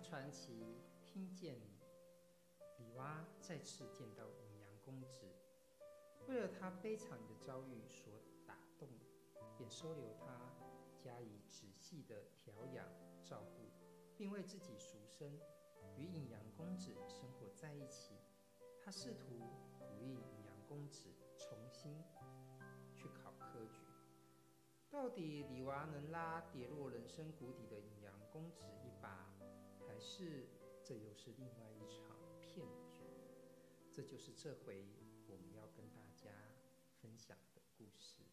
传奇听见你，李娃再次见到隐阳公子，为了他悲惨的遭遇所打动，便收留他，加以仔细的调养照顾，并为自己赎身，与隐阳公子生活在一起。他试图鼓励隐阳公子重新去考科举。到底李娃能拉跌落人生谷底的隐阳公子一把，是这又是另外一场骗局？这就是这回我们要跟大家分享的故事。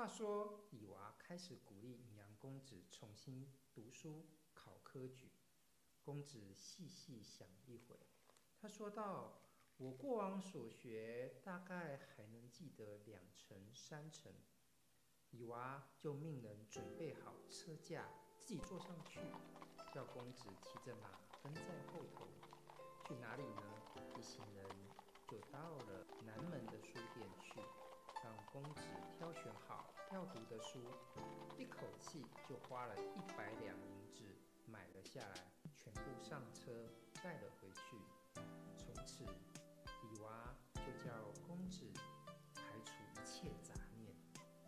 话说，李娃开始鼓励隐阳公子重新读书考科举。公子细细想一回，他说道：“我过往所学，大概还能记得两成三成。”李娃就命人准备好车架，自己坐上去，叫公子骑着马跟在后头。去哪里呢？一行人就到了南门的书店去。让公子挑选好要读的书，一口气就花了一百两银子买了下来，全部上车带了回去。从此，李娃就叫公子排除一切杂念，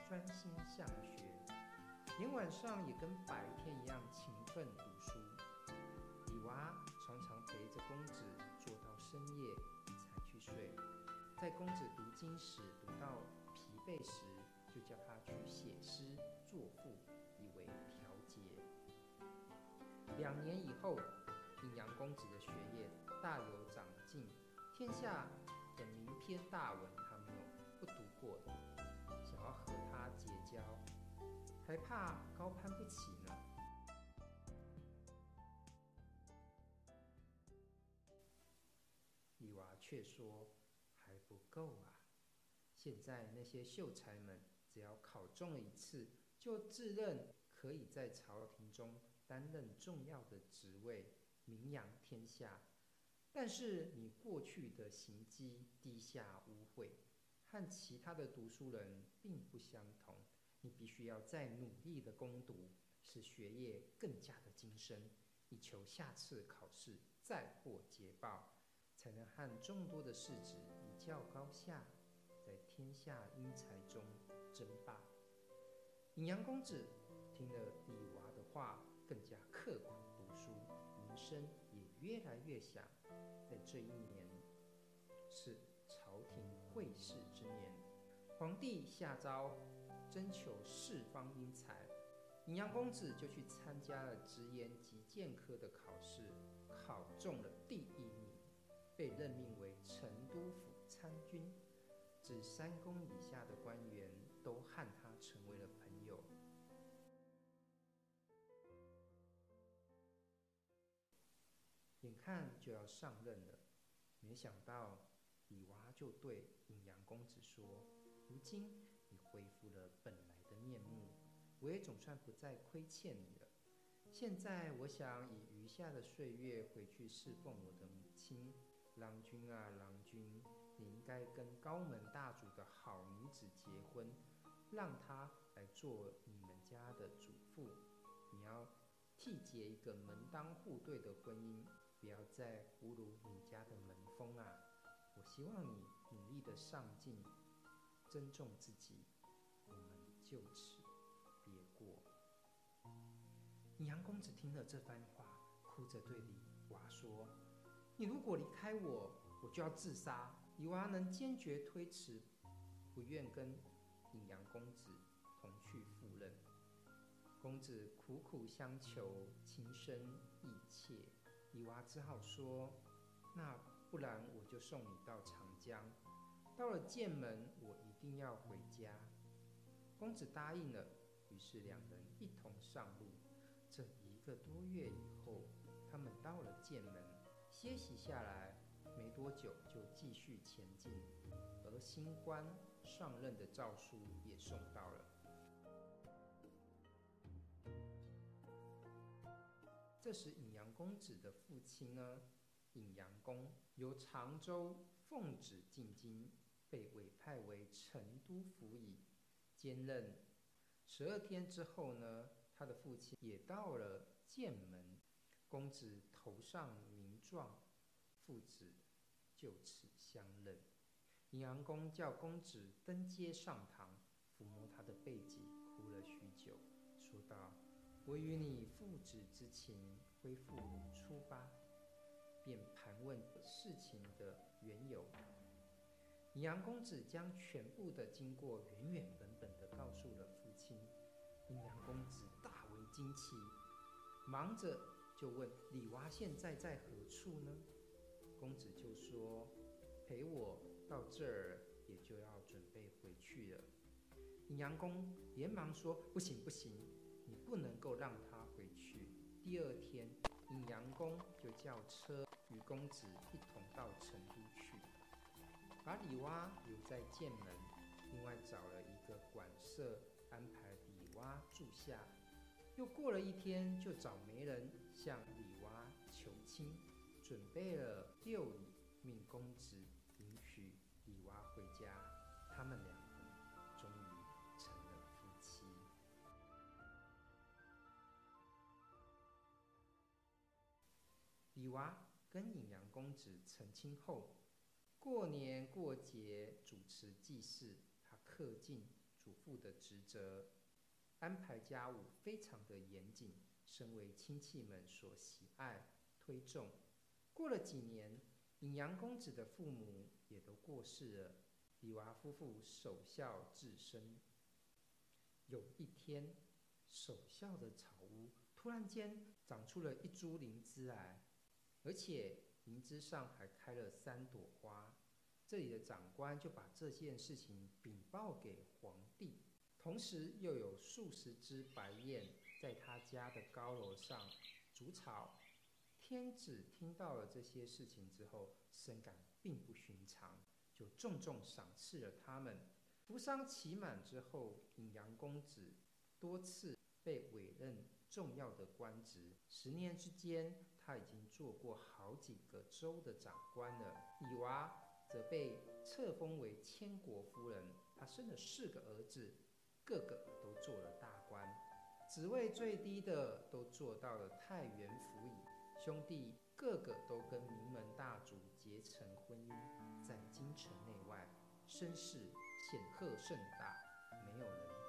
专心向学，连晚上也跟白天一样勤奋读书。李娃常常陪着公子坐到深夜才去睡。在公子读经时读到惫时，就叫他去写诗作赋，以为调节。两年以后，隐阳公子的学业大有长进，天下的名篇大文他没有不读过的，想要和他结交，还怕高攀不起呢。李娃却说。还不够啊！现在那些秀才们，只要考中了一次，就自认可以在朝廷中担任重要的职位，名扬天下。但是你过去的行迹低下污秽，和其他的读书人并不相同。你必须要再努力的攻读，使学业更加的精深，以求下次考试再获捷报。才能和众多的士子一较高下，在天下英才中争霸。尹阳公子听了李娃的话，更加刻苦读书，名声也越来越响。在这一年，是朝廷会试之年，皇帝下诏征求四方英才，尹阳公子就去参加了直言及谏科的考试，考中了第一名。被任命为成都府参军，三公以下的官员都和他成为了朋友。眼看就要上任了，没想到李娃就对隐阳公子说：“如今你恢复了本来的面目，我也总算不再亏欠你了。现在我想以余下的岁月回去侍奉我的母亲。”郎君啊，郎君，该跟高门大族的好女子结婚，让她来做你们家的主妇。你要缔结一个门当户对的婚姻，不要再侮辱你家的门风啊！我希望你努力的上进，尊重自己。我们就此别过。杨公子听了这番话，哭着对李娃说。你如果离开我，我就要自杀。李娃能坚决推辞，不愿跟隐阳公子同去赴任。公子苦苦相求，情深意切，李娃只好说：“那不然我就送你到长江，到了剑门，我一定要回家。”公子答应了，于是两人一同上路。这一个多月以后，他们到了剑门。歇息下来，多久就继续前进，而新官上任的诏书也送到了。这时，尹阳公子的父亲呢，尹阳公由常州奉旨进京，被委派为成都府尹，兼任。十二天之后呢，他的父亲也到了剑门，公子头上名状，父子就此相认。阴阳公叫公子登阶上堂，抚摸他的背脊，哭了许久，说道：“我与你父子之情恢复如初吧。”便盘问事情的缘由。阴阳公子将全部的经过原原本本的告诉了父亲。阴阳公子大为惊奇，忙着就问李娃现在在何处呢？公子就说：“陪我到这儿，也就要准备回去了。”阴阳公连忙说：“不行不行，你不能够让他回去。”第二天，阴阳公就叫车与公子一同到成都去，把李娃留在剑门，另外找了一个馆舍安排李娃住下。又过了一天，就找媒人向李娃求亲，准备了六礼，命公子迎娶李娃回家。他们两个终于成了夫妻。李娃。跟隐阳公子成亲后，过年过节主持祭祀，他恪尽祖父的职责，安排家务非常的严谨，身为亲戚们所喜爱推重。过了几年，隐阳公子的父母也都过世了，李娃夫妇守孝至深。有一天，守孝的草屋突然间长出了一株灵芝来。而且灵芝上还开了三朵花，这里的长官就把这件事情禀报给皇帝，同时又有数十只白燕在他家的高楼上筑巢。天子听到了这些事情之后，深感并不寻常，就重重赏赐了他们。服丧期满之后，隐阳公子多次被委任重要的官职，十年之间。他已经做过好几个州的长官了。李娃则被册封为千国夫人。他生了四个儿子，个个都做了大官，职位最低的都做到了太原府尹。兄弟个个都跟名门大族结成婚姻，在京城内外声势显赫盛大，没有人